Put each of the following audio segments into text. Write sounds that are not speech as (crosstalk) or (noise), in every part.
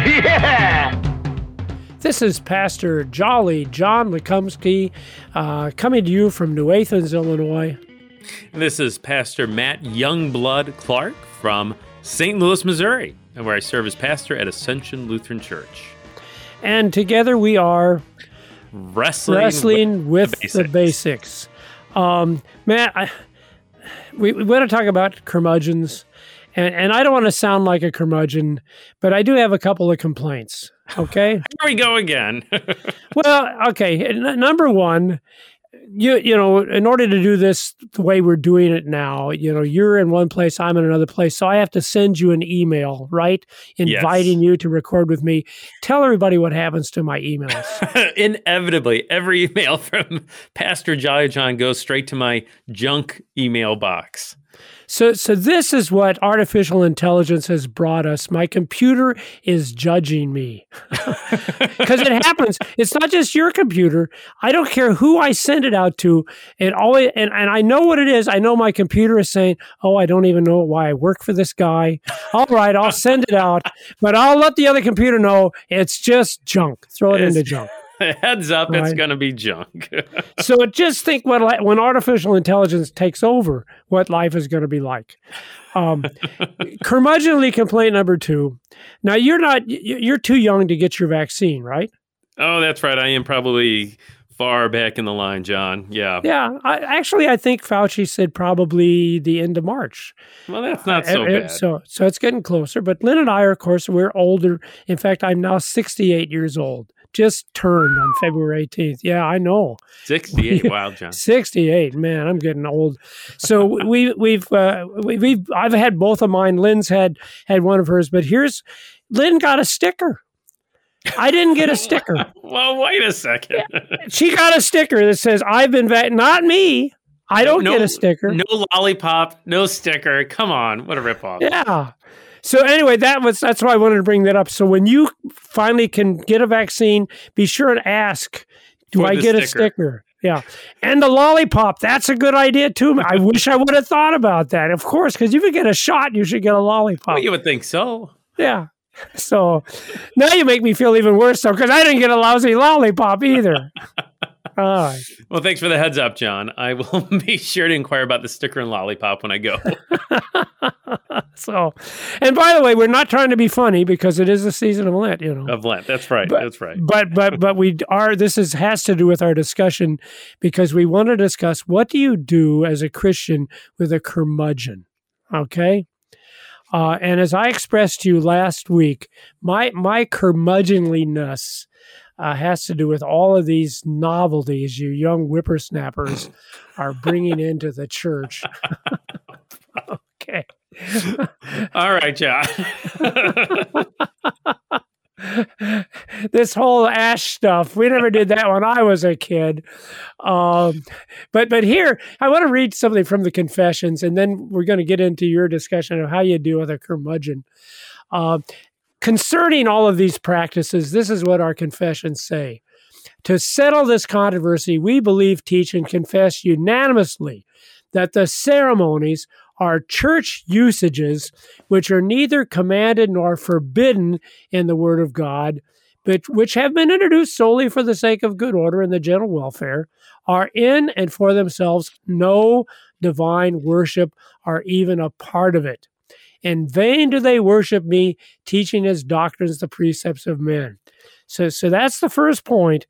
(laughs) Yeah! This is Pastor Jolly John Lekumsky uh, coming to you from New Athens, Illinois. This is Pastor Matt Youngblood Clark from St. Louis, Missouri, where I serve as pastor at Ascension Lutheran Church. And together we are Wrestling, wrestling with the basics. basics. Um, Matt, I, we, we want to talk about curmudgeons, and, and I don't want to sound like a curmudgeon, but I do have a couple of complaints. Okay. (laughs) Here we go again. (laughs) well, okay. N- number one, you you know, in order to do this the way we're doing it now, you know, you're in one place, I'm in another place, so I have to send you an email, right, inviting you to record with me. Tell everybody what happens to my emails. (laughs) Inevitably, every email from Pastor Jolly John goes straight to my junk email box. So, so this is what artificial intelligence has brought us. My computer is judging me (laughs) because it happens. It's not just your computer. I don't care who I send it out to. It always and, and I know what it is. I know my computer is saying, "Oh, I don't even know why I work for this guy." All right, I'll send it out, but I'll let the other computer know it's just junk. Throw it It's- into junk. Heads up, it's going to be junk. (laughs) So just think what li- when artificial intelligence takes over, what life is going to be like. Um, (laughs) curmudgeonly complaint number two. Now you're not you're too young to get your vaccine, right? oh, that's right. I am probably far back in the line, John. Yeah. Yeah. I, actually, I think Fauci said probably the end of March. Well, that's not so Uh, uh, bad. So so it's getting closer. But Lynn and I are, of course, we're older. In fact, I'm now 68 years old. Just turned on February 18th. Yeah, I know. 68. (laughs) Wow, John. 68 man i'm getting old so we we've uh, we, we've i've had both of mine lynn's had had one of hers but here's lynn got a sticker i didn't get a sticker (laughs) Well, wait a second. she got a sticker that says i've been vet not me i don't no, get a sticker No lollipop, no sticker. Come on. What a ripoff. yeah so anyway that was that's why i wanted to bring that up. So when you finally can get a vaccine be sure and ask do For i get a sticker. sticker? Yeah. And the lollipop that's a good idea too. I wish i would have thought about that. Of course because if you get a shot you should get a lollipop. Well, you would think so. yeah. So now you make me feel even worse though because i didn't get a lousy lollipop either (laughs) right Well, thanks for the heads up, John. I will (laughs) be sure to inquire about the sticker and lollipop when I go. (laughs) so and by the way we're not trying to be funny because it is the season of lent you know of Lent. That's right. But- That's right. but but but we are this is has to do with our discussion because we want to discuss what do you do as a christian with a curmudgeon okay uh, and as i expressed to you last week my my curmudgeonliness uh, has to do with all of these novelties you young whippersnappers are bringing (laughs) into the church (laughs) okay All right, John. (laughs) this whole ash stuff. We never did that when I was a kid. Um, but but here, I want to read something from the confessions, and then we're going to get into your discussion of how you deal with a curmudgeon. Um, concerning all of these practices, this is what our confessions say. To settle this controversy, we believe, teach, and confess unanimously that the ceremonies are church usages which are neither commanded nor forbidden in the Word of God, but which have been introduced solely for the sake of good order and the general welfare, are in and for themselves no divine worship or even a part of it. In vain do they worship me, teaching as doctrines the precepts of men. So, so that's the first point.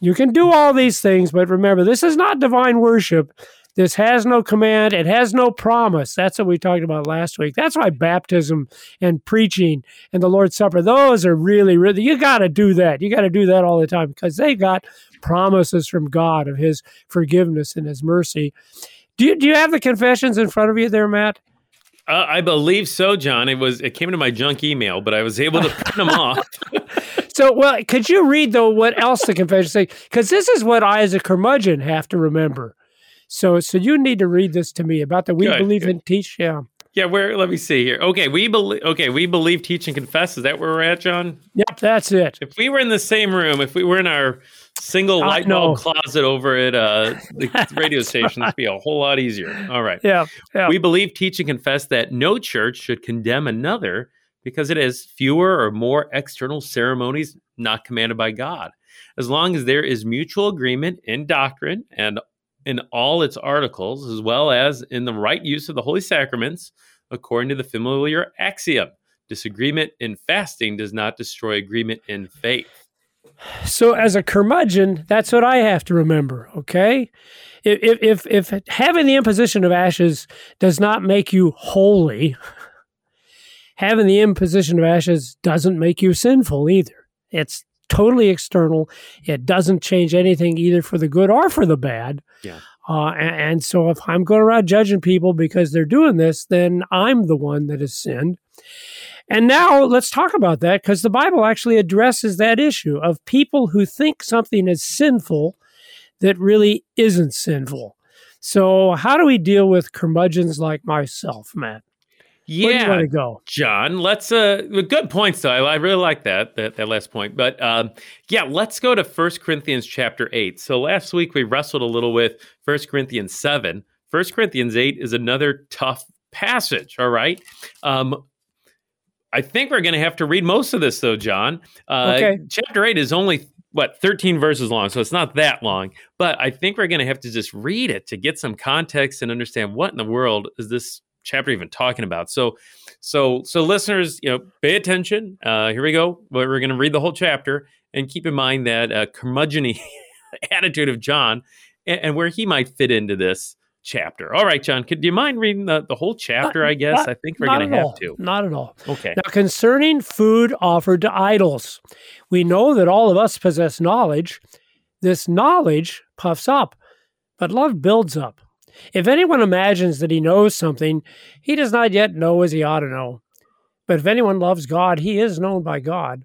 You can do all these things, but remember, this is not divine worship. This has no command. It has no promise. That's what we talked about last week. That's why baptism and preaching and the Lord's Supper, those are really, really, you got to do that. You got to do that all the time because they got promises from God of His forgiveness and His mercy. Do you, do you have the confessions in front of you there, Matt? Uh, I believe so, John. It was it came into my junk email, but I was able to print them off. (laughs) (laughs) So, well, could you read though what else the confession say? Because this is what I, as a curmudgeon, have to remember. So, so you need to read this to me about the we Good, believe good. in teach. Yeah, Yeah, where? Let me see here. Okay, we believe. Okay, we believe, teach, and confess. Is that where we're at, John? yep, that's it. If we were in the same room, if we were in our single I light bulb closet over at uh, (laughs) the radio station, it'd be a whole lot easier. All right. Yeah, yeah. We believe, teach, and confess that no church should condemn another because it has fewer or more external ceremonies not commanded by God. As long as there is mutual agreement in doctrine and in all its articles, as well as in the right use of the holy sacraments, according to the familiar axiom disagreement in fasting does not destroy agreement in faith. So, as a curmudgeon, that's what I have to remember. Okay, if if if having the imposition of ashes does not make you holy, (laughs) having the imposition of ashes doesn't make you sinful either. It's totally external. It doesn't change anything either for the good or for the bad. Yeah. Uh, and, and so, if I'm going around judging people because they're doing this, then I'm the one that has sinned. And now let's talk about that because the Bible actually addresses that issue of people who think something is sinful that really isn't sinful. So, how do we deal with curmudgeons like myself, Matt? Where do you Yeah, go? John, let's uh good points though. I, I really like that, that that last point. But um yeah, let's go to 1 Corinthians chapter 8. So last week we wrestled a little with 1 Corinthians 7. 1 Corinthians 8 is another tough passage, all right? Um I think we're going to have to read most of this though, John. Uh Okay. chapter 8 is only what 13 verses long, so it's not that long, but I think we're going to have to just read it to get some context and understand what in the world is this chapter even talking about. So so so listeners, you know, pay attention. Uh here we go. We're going to read the whole chapter and keep in mind that uh, curmudgeon (laughs) attitude of John and, and where he might fit into this chapter. All right, John, could do you mind reading the, the whole chapter, I guess? Not- I think we're going to have all. to. Not at all. Okay. Now, concerning food offered to idols, we know that all of us possess knowledge. This knowledge puffs up, but love builds up. If anyone imagines that he knows something, he does not yet know as he ought to know. But if anyone loves God, he is known by God.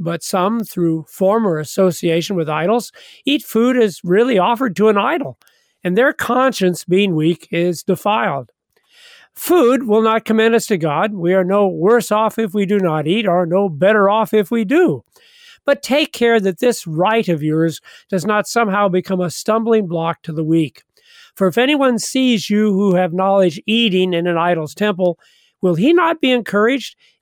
but some, through former association with idols, eat food as really offered to an idol, and their conscience, being weak, is defiled. Food will not commend us to God. We are no worse off if we do not eat, or no better off if we do. But take care that this right of yours does not somehow become a stumbling block to the weak. For if anyone sees you who have knowledge eating in an idol's temple, will he not be encouraged,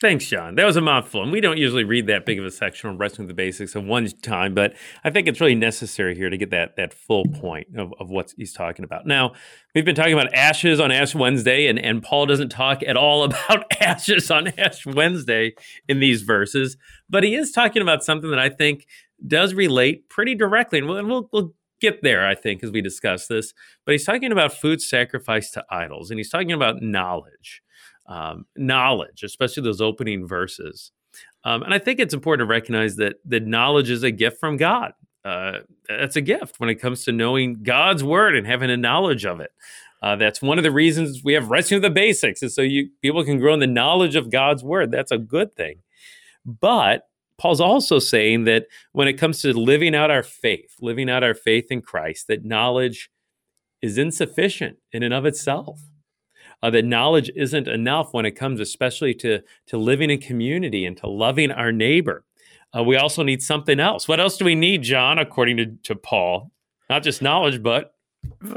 Thanks, John. That was a mouthful. And we don't usually read that big of a section on wrestling the basics at one time, but I think it's really necessary here to get that that full point of, of what he's talking about. Now, we've been talking about ashes on Ash Wednesday, and, and Paul doesn't talk at all (laughs) about ashes on Ash Wednesday in these verses, but he is talking about something that I think does relate pretty directly. And we'll, we'll, we'll get there, I think, as we discuss this. But he's talking about food sacrificed to idols, and he's talking about knowledge um, knowledge, especially those opening verses. Um, and I think it's important to recognize that that knowledge is a gift from God. Uh, that's a gift when it comes to knowing God's word and having a knowledge of it. Uh, that's one of the reasons we have wrestling of the basics, is so you people can grow in the knowledge of God's word. That's a good thing. But Paul's also saying that when it comes to living out our faith, living out our faith in Christ, that knowledge is insufficient in and of itself uh, that knowledge isn't enough when it comes especially to to living in community and to loving our neighbor uh, we also need something else. What else do we need, John, according to, to Paul? Not just knowledge, but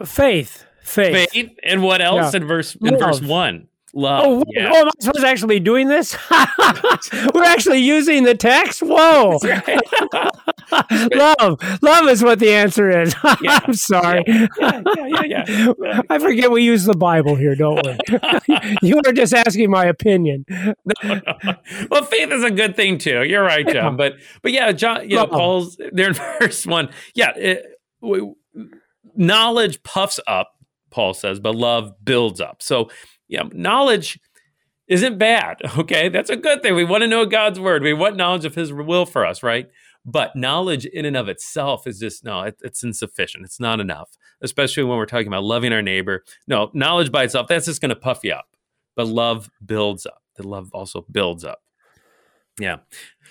faith. Faith. faith. And what else Yeah. in verse in verse one? Love. Oh, yeah. oh, am I supposed to actually doing this? (laughs) We're actually using the text. Whoa, (laughs) love, love is what the answer is. (laughs) Yeah. I'm sorry. yeah, yeah, yeah, yeah. (laughs) I forget we use the Bible here, don't we? (laughs) you were just asking my opinion. well, faith is a good thing too. You're right, John. But but yeah, John. You know, Paul's there in verse one. Yeah, it, w- knowledge puffs up. Paul says, but love builds up. So yeah, knowledge isn't bad. Okay, that's a good thing. We want to know God's word. We want knowledge of His will for us, right? But knowledge in and of itself is just no, it, it's insufficient. It's not enough, especially when we're talking about loving our neighbor. No, knowledge by itself that's just going to puff you up. But love builds up. The love also builds up. Yeah.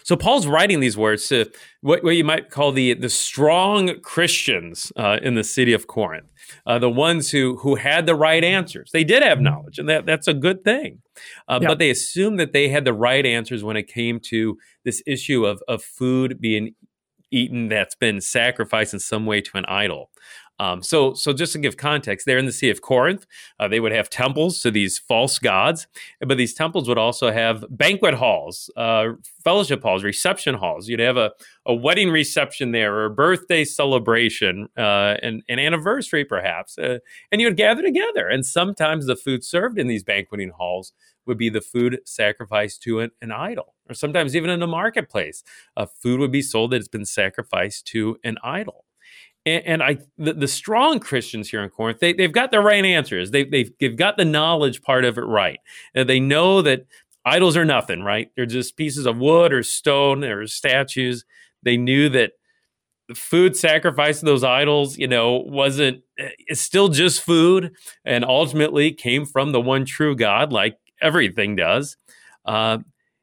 So Paul's writing these words to what, what you might call the the strong Christians uh, in the city of Corinth, uh, the ones who who had the right answers. They did have knowledge, and that that's a good thing. Uh, Yeah. But they assumed that they had the right answers when it came to this issue of of food being eaten that's been sacrificed in some way to an idol. Um, so, so just to give context, there in the city of Corinth, uh, they would have temples to these false gods, but these temples would also have banquet halls, uh, fellowship halls, reception halls. You'd have a, a wedding reception there, or a birthday celebration, uh, and an anniversary perhaps, uh, and you would gather together. And sometimes the food served in these banqueting halls would be the food sacrificed to an, an idol, or sometimes even in the marketplace, uh, food would be sold that has been sacrificed to an idol and, and I the, the strong Christians here in Corinth they they've got the right answers. They they've they've got the knowledge part of it right. Uh, they know that idols are nothing, right? They're just pieces of wood or stone or statues. They knew that the food sacrificed to those idols, you know, wasn't it's still just food, and ultimately came from the one true God, like everything does. Uh,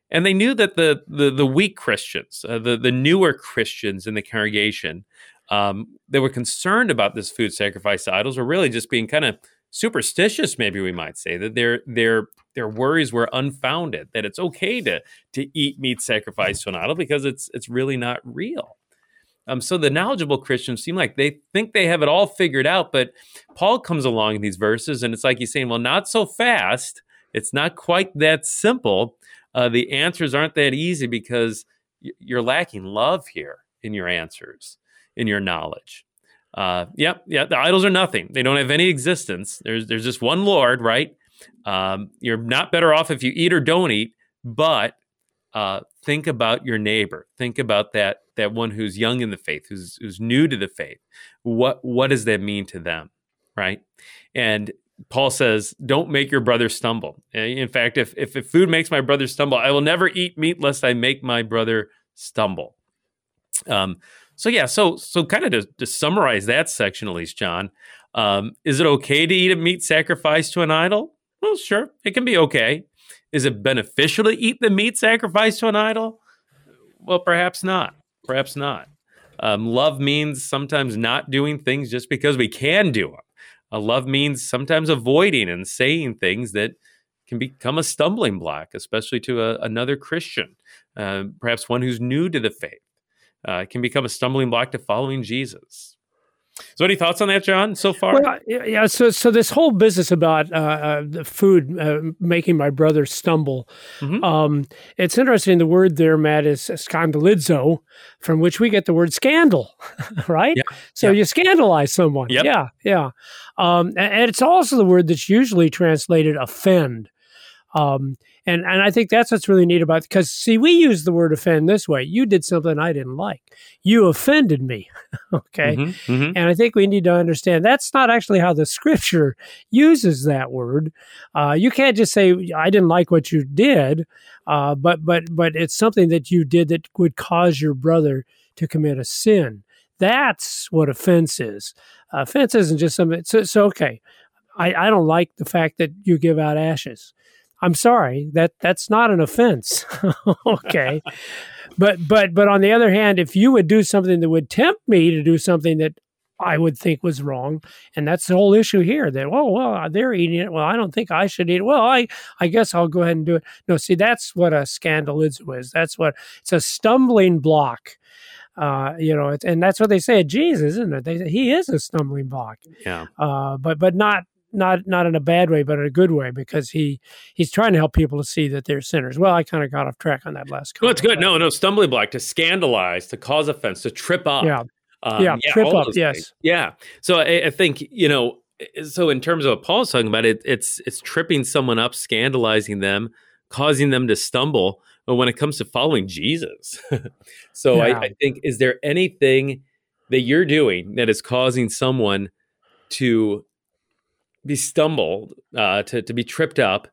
and they knew that the the, the weak Christians, uh, the the newer Christians in the congregation, um, they were concerned about this food sacrifice to idols, were really just being kind of superstitious, maybe we might say that their their their worries were unfounded. That it's okay to to eat meat sacrificed to an idol because it's it's really not real. Um, so the knowledgeable Christians seem like they think they have it all figured out, but Paul comes along in these verses, and it's like he's saying, "Well, not so fast. It's not quite that simple. Uh, the answers aren't that easy because you're lacking love here in your answers." In your knowledge. Uh, yep, yeah, the idols are nothing. They don't have any existence. There's there's just one Lord, right? Um, you're not better off if you eat or don't eat, but uh, think about your neighbor. Think about that that one who's young in the faith, who's who's new to the faith. What what does that mean to them, right? And Paul says, "Don't make your brother stumble." In fact, if if, if food makes my brother stumble, I will never eat meat lest I make my brother stumble. Um, so yeah, so so kind of to, to summarize that section at least, John, um, is it okay to eat a meat sacrificed to an idol? Well, sure, it can be okay. Is it beneficial to eat the meat sacrificed to an idol? Well, perhaps not. Perhaps not. Um, love means sometimes not doing things just because we can do them. Uh, love means sometimes avoiding and saying things that can become a stumbling block, especially to a, another Christian, uh, perhaps one who's new to the faith uh, it can become a stumbling block to following Jesus. So, any thoughts on that, John, so far? Well, yeah. So, so this whole business about uh, uh, the food uh, making my brother stumble. Mhm. Um, it's interesting. The word there, Matt, is scandalizo, from which we get the word scandal, (laughs) right? Yeah, So yeah. you scandalize someone. Yep. Yeah, yeah. Um, and it's also the word that's usually translated offend. Um, and and I think that's what's really neat about because see, we use the word offend this way. You did something I didn't like. You offended me. (laughs) okay. Mhm, mhm. And I think we need to understand that's not actually how the scripture uses that word. Uh, you can't just say, I didn't like what you did, uh, but, but, but it's something that you did that would cause your brother to commit a sin. That's what offense is. offense isn't just something, so, so okay. I, I don't like the fact that you give out ashes. I'm sorry that that's not an offense. (laughs) okay. But but but on the other hand, if you would do something that would tempt me to do something that I would think was wrong, and that's the whole issue here. That oh well, they're eating it. Well, I don't think I should eat it. Well, I I guess I'll go ahead and do it. No, see, that's what a scandalizo is. That's what it's a stumbling block. Uh, you know, and that's what they say of Jesus, isn't it? They, he is a stumbling block. Yeah. Uh, but but not not not in a bad way, but in a good way because he he's trying to help people to see that they're sinners. Well, I kind of got off track on that last. Comment, Well, it's good. No, no, stumbling block to scandalize, to cause offense, to trip up. Yeah, um, yeah, trip up. Yes, things. yeah. So I, I, think you know. So in terms of what Paul's talking about, it, it's it's tripping someone up, scandalizing them, causing them to stumble. But when it comes to following Jesus, (laughs) so yeah. I, I think is there anything that you're doing that is causing someone to be stumbled, uh, to to be tripped up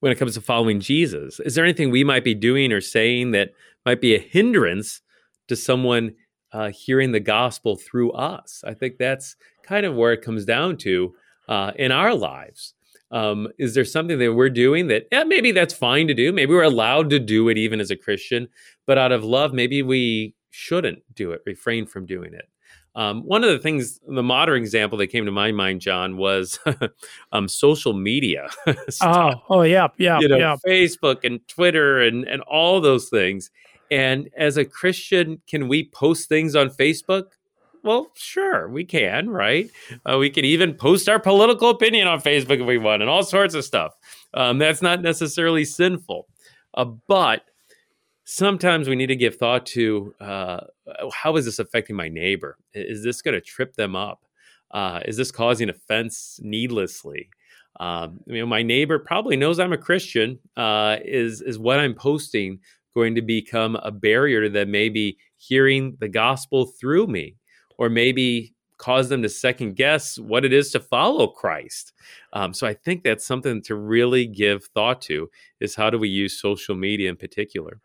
when it comes to following Jesus? Is there anything we might be doing or saying that might be a hindrance to someone uh, hearing the gospel through us? I think that's kind of where it comes down to uh, in our lives. Um, is there something that we're doing that yeah, maybe that's fine to do? Maybe we're allowed to do it even as a Christian, but out of love, maybe we shouldn't do it, refrain from doing it. Um, one of the things, the modern example that came to my mind, John, was (laughs) um, social media. (laughs) oh, oh, yeah, yeah, you know, yeah. Facebook and Twitter and and all those things. And as a Christian, can we post things on Facebook? Well, sure, we can, right? Uh, we can even post our political opinion on Facebook if we want, and all sorts of stuff. Um, that's not necessarily sinful, uh, but sometimes we need to give thought to uh, how is this affecting my neighbor? Is this going to trip them up? Uh, is this causing offense needlessly? Um, you know, my neighbor probably knows I'm a Christian. Uh, is is what I'm posting going to become a barrier to them maybe hearing the gospel through me, or maybe cause them to second guess what it is to follow Christ? Um, so I think that's something to really give thought to. Is how do we use social media in particular?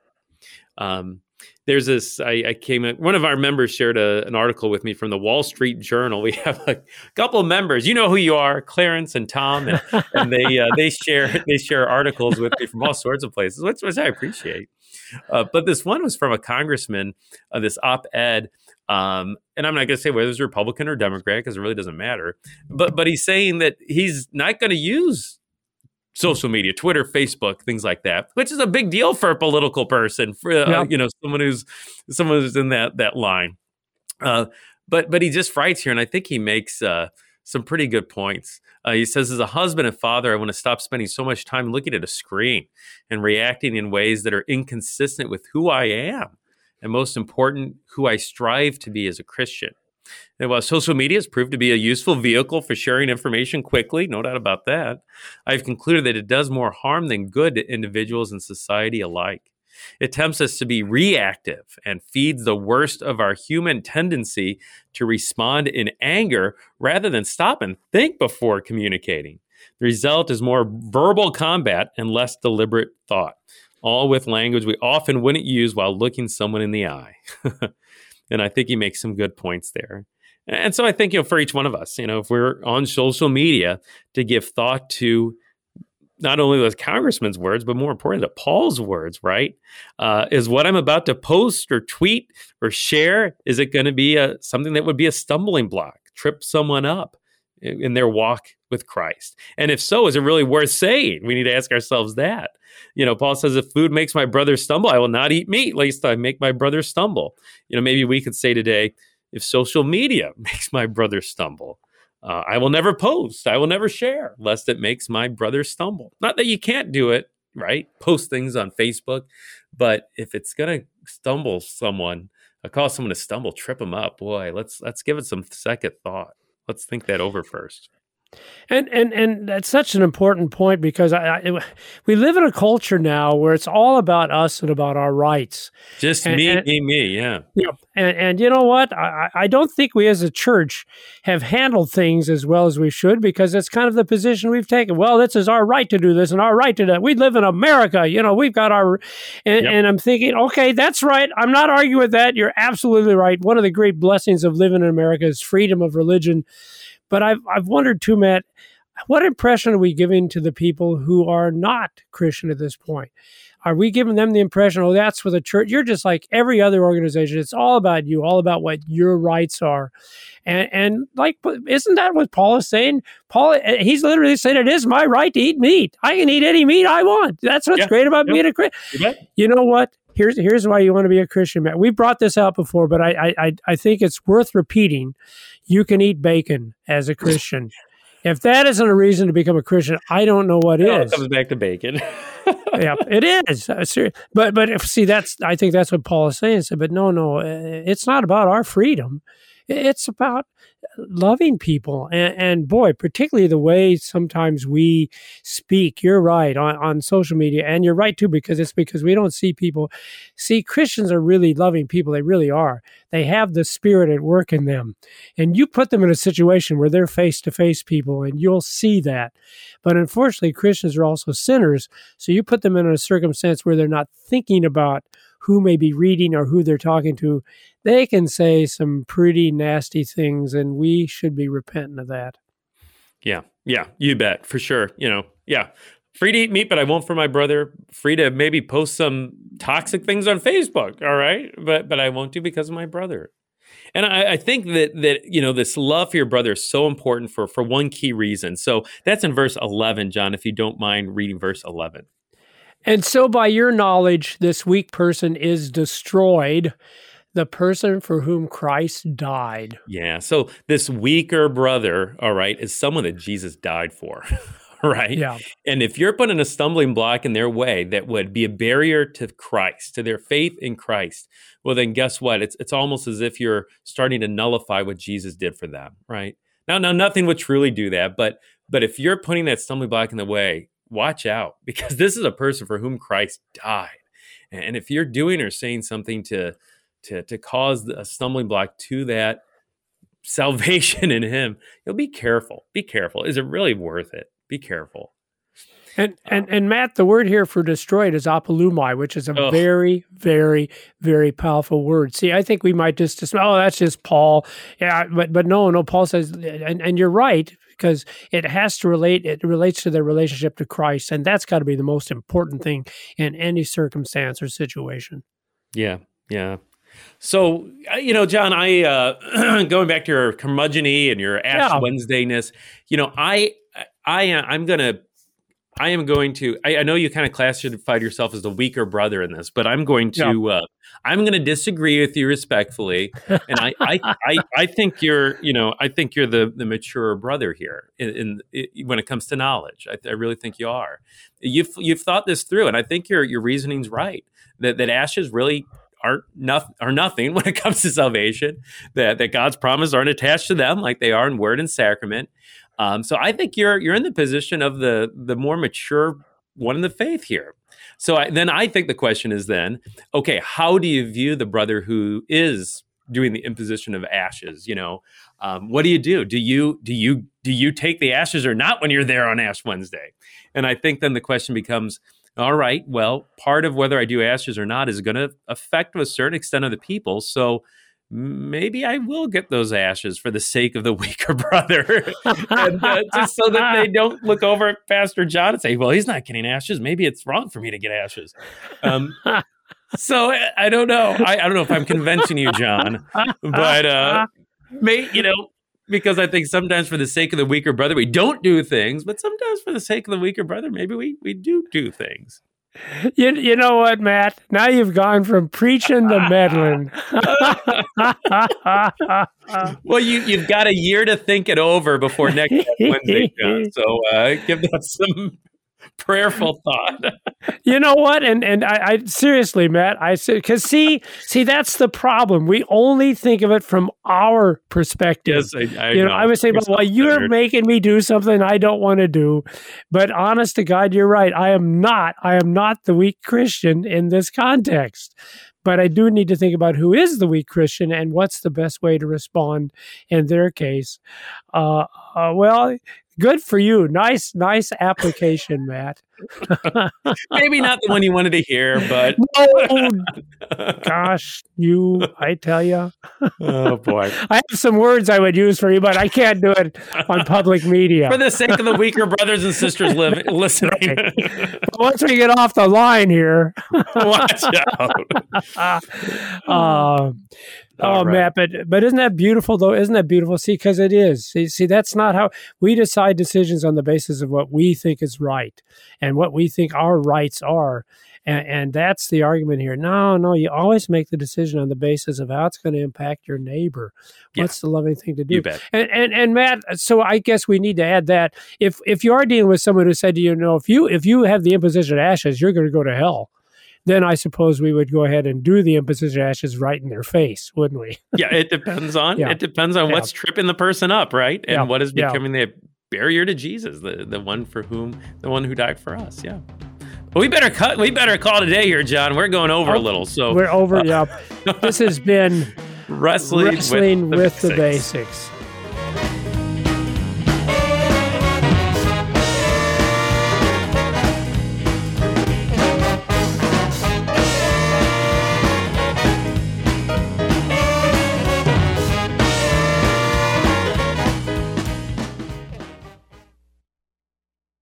Um, there's this I, I, came one of our members shared a, an article with me from the wall street journal (laughs) we have a couple of members you know who you are clarence and tom and, and they uh, they share (laughs) they share articles with me from all sorts of places which, which i appreciate uh, but this one was from a congressman uh, this op-ed um, and I'm not going to say whether it's Republican or Democrat because it really doesn't matter. But but he's saying that he's not going to use social media, Twitter, Facebook, things like that, which is a big deal for a political person, for uh, yeah. you know someone who's someone who's in that that line. Uh, but but he just writes here, and I think he makes uh, some pretty good points. Uh, he says, as a husband and father, I want to stop spending so much time looking at a screen and reacting in ways that are inconsistent with who I am, and most important, who I strive to be as a Christian. And while social media has proved to be a useful vehicle for sharing information quickly, no doubt about that, I've concluded that it does more harm than good to individuals and society alike. It tempts us to be reactive and feeds the worst of our human tendency to respond in anger rather than stop and think before communicating. The result is more verbal combat and less deliberate thought, all with language we often wouldn't use while looking someone in the eye. (laughs) And I think he makes some good points there. And so I think, you know, for each one of us, you know, if we're on social media to give thought to not only the congressman's words, but more importantly, to Paul's words, right? Uh, is what I'm about to post or tweet or share, is it going to be a, something that would be a stumbling block, trip someone up in their walk with Christ? And if so, is it really worth saying? We need to ask ourselves that. You know, Paul says, if food makes my brother stumble, I will not eat meat, lest I make my brother stumble. You know, maybe we could say today, if social media (laughs) makes my brother stumble, uh, I will never post, I will never share, lest it makes my brother stumble. Not that you can't do it, right? Post things on Facebook, but if it's to stumble someone, I uh, cause someone to stumble, trip them up. Boy, let's let's give it some second thought. Let's think that over first. And and and that's such an important point because I, I, we live in a culture now where it's all about us and about our rights. Just and, me, and, me, me, yeah. Yeah, and and you know what? I, I don't think we as a church have handled things as well as we should because it's kind of the position we've taken. Well, this is our right to do this and our right to that. We live in America, you know. We've got our, and, yep. and I'm thinking, okay, that's right. I'm not arguing with that. You're absolutely right. One of the great blessings of living in America is freedom of religion but I've I've wondered too, Matt, what impression are we giving to the people who are not Christian at this point? Are we giving them the impression, oh, that's for the church? You're just like every other organization. It's all about you, all about what your rights are. And, and like, isn't that what Paul is saying? Paul, eh, he's literally saying it is my right to eat meat. I can eat any meat I want. That's what's Yeah. great about Yep. being a Christian. You. You know what? Here's here's why you want to be a Christian, Matt. We brought this out before, but I I- I think it's worth repeating. You can eat bacon as a Christian. If that isn't a reason to become a Christian, I don't know what It comes back to bacon. (laughs) yeah, it is. Uh, But but if, see, that's I think that's what Paul is saying. But no, no, uh, it's not about our freedom. It's about loving people, and, and boy, particularly the way sometimes we speak. You're right on, on social media, and you're right too because it's because we don't see people. See, Christians are really loving people. They really are. They have the spirit at work in them, and you put them in a situation where they're face to face people, and you'll see that. But unfortunately, Christians are also sinners. So you put them in a circumstance where they're not thinking about who may be reading or who they're talking to. They can say some pretty nasty things, and we should be repentant of that. Yeah, yeah, you bet for sure. You know, yeah, free to eat meat, but I won't for my brother. Free to maybe post some toxic things on Facebook. All right, but but I won't do because of my brother. And I, I think that that you know this love for your brother is so important for for one key reason. So that's in verse eleven, John. If you don't mind reading verse eleven. And so, by your knowledge, this weak person is destroyed, the person for whom Christ died. Yeah. So this weaker brother, all right, is someone that Jesus died for. (laughs) right? Yeah. And if you're putting a stumbling block in their way that would be a barrier to Christ, to their faith in Christ, well, then guess what? It's it's almost as if you're starting to nullify what Jesus did for them, right? Now, now, nothing would truly do that, but but if you're putting that stumbling block in the way, watch out (laughs) because this is a person for whom Christ died, and if you're doing or saying something to to to cause a stumbling block to that salvation (laughs) in Him, you'll be careful. Be careful. Is it really worth it? Be careful. And, uh, and and Matt, the word here for destroyed is apolumai, which is a Ugh. very, very, very powerful word. See, I think we might just dismiss, oh, that's just Paul. Yeah, but but no, no, Paul says, and, and you're right, because it has to relate, it relates to their relationship to Christ, and that's got to be the most important thing in any circumstance or situation. Yeah, yeah. So uh, you know, John, I uh, (clears throat) going back to your curmudgeony and your Ash Yeah. Wednesdayness. You know, I I I'm gonna. I am going to. I, I know you kind of classified yourself as the weaker brother in this, but I'm going to. Uh, I'm going to disagree with you respectfully, and I, I, I, I think you're. You know, I think you're the the mature brother here in, in, when it comes to knowledge. I, I really think you are. You've you've thought this through, and I think your your reasoning's right. That that ashes really aren't nothing are nothing (laughs) when it comes to salvation. That that God's promises aren't attached to them like they are in word and sacrament. Um, so I think you're you're in the position of the the more mature one in the faith here. So I, then I think the question is then, okay, how do you view the brother who is doing the imposition of ashes? You know, um, what do you do? Do you do you do you take the ashes or not when you're there on Ash Wednesday? And I think then the question becomes, all right, well, part of whether I do ashes or not is going to affect to a certain extent of the people. So maybe I will get those ashes for the sake of the (laughs) weaker brother, and, uh, just so that they don't look over at Pastor John and say, "Well, he's not getting ashes. Maybe it's wrong for me to get ashes." Um, so I, I don't know. I, I don't know if I'm convincing you, John, but uh, may you know. Because I think sometimes for the sake of the weaker brother, we don't do things, but sometimes for the sake of the weaker brother, maybe we, we do do things. You, you know what, Matt? Now you've gone from preaching to meddling. (laughs) Well, you you've got a year to think it over before next Wednesday, John. So uh, give that some prayerful (laughs) thought. (laughs) you know what? And and I, I seriously, Matt, I said because see, see, that's the problem. We only think of it from our perspective. Yes, I, I you know, know. I would say, You're well, you're making me do something I don't want to do. But honest to God, you're right. I am not. I am not the weak Christian in this context. But I do need to think about who is the weak Christian and what's the best way to respond in their case. Uh, uh, well, good for you. Nice, nice application, Matt. (laughs) Maybe not the one you wanted to hear, but oh gosh, you! I tell you, oh boy. I have some words I would use for you, but I can't do it on public media. For the sake of the weaker brothers and sisters live, listening, But once we get off the line here, (laughs) watch out. uh, (laughs) All oh, right. Matt, but but isn't that beautiful though? Isn't that beautiful? See, because it is. See, see, that's not how we decide decisions on the basis of what we think is right and what we think our rights are, and, and that's the argument here. No, no, you always make the decision on the basis of how it's going to impact your neighbor. Yeah. What's the loving thing to do? You bet. And, and and Matt, so I guess we need to add that if if you are dealing with someone who said to you, no, if you if you have the imposition of ashes, you're going to go to hell. Then I suppose we would go ahead and do the imposition ashes right in their face, wouldn't we? (laughs) Yeah, it depends on Yeah. it depends on Yeah. what's tripping the person up, right? And Yeah. what is becoming the barrier to Jesus, the the one for whom the one who died for us. Yeah. Well, we better cut. We better call today here, John. We're going over a oh, little. So We're over. Uh, yep. This has been (laughs) wrestling, wrestling with, the basics. basics.